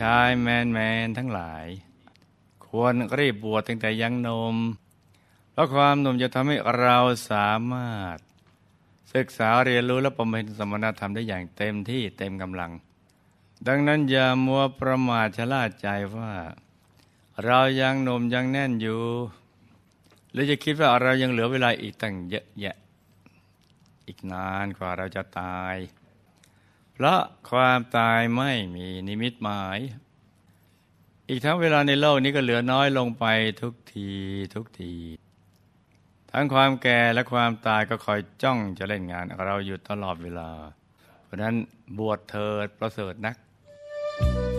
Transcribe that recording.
ชายแมนแมนทั้งหลาย ควรรีบบวชตั้งแต่ยังนม เพราะความหนุ่มจะทำให้เราสามารถ ศึกษาเรียนรู้และประเมินสมณธรรมได้อย่างเต็มที่เต็มกำลัง ดังนั้นอย่ามัวประมาทชะล่าใจว่า เรายังหนุ่มยังแน่นอยู่ หรือจะคิดว่าเรายังเหลือเวลาอีกตั้งเยอะแยะ อีกนานกว่าเราจะตาย เพราะความตายไม่มีนิมิตหมาย อีกทั้งเวลาในโลกนี้ก็เหลือน้อยลงไปทุกทีทุกที ทั้งความแก่และความตายก็คอยจ้องจะเล่นงาน เราอยู่ตลอดเวลา เพราะนั้นบวชเถิดประเสริฐนัก thank you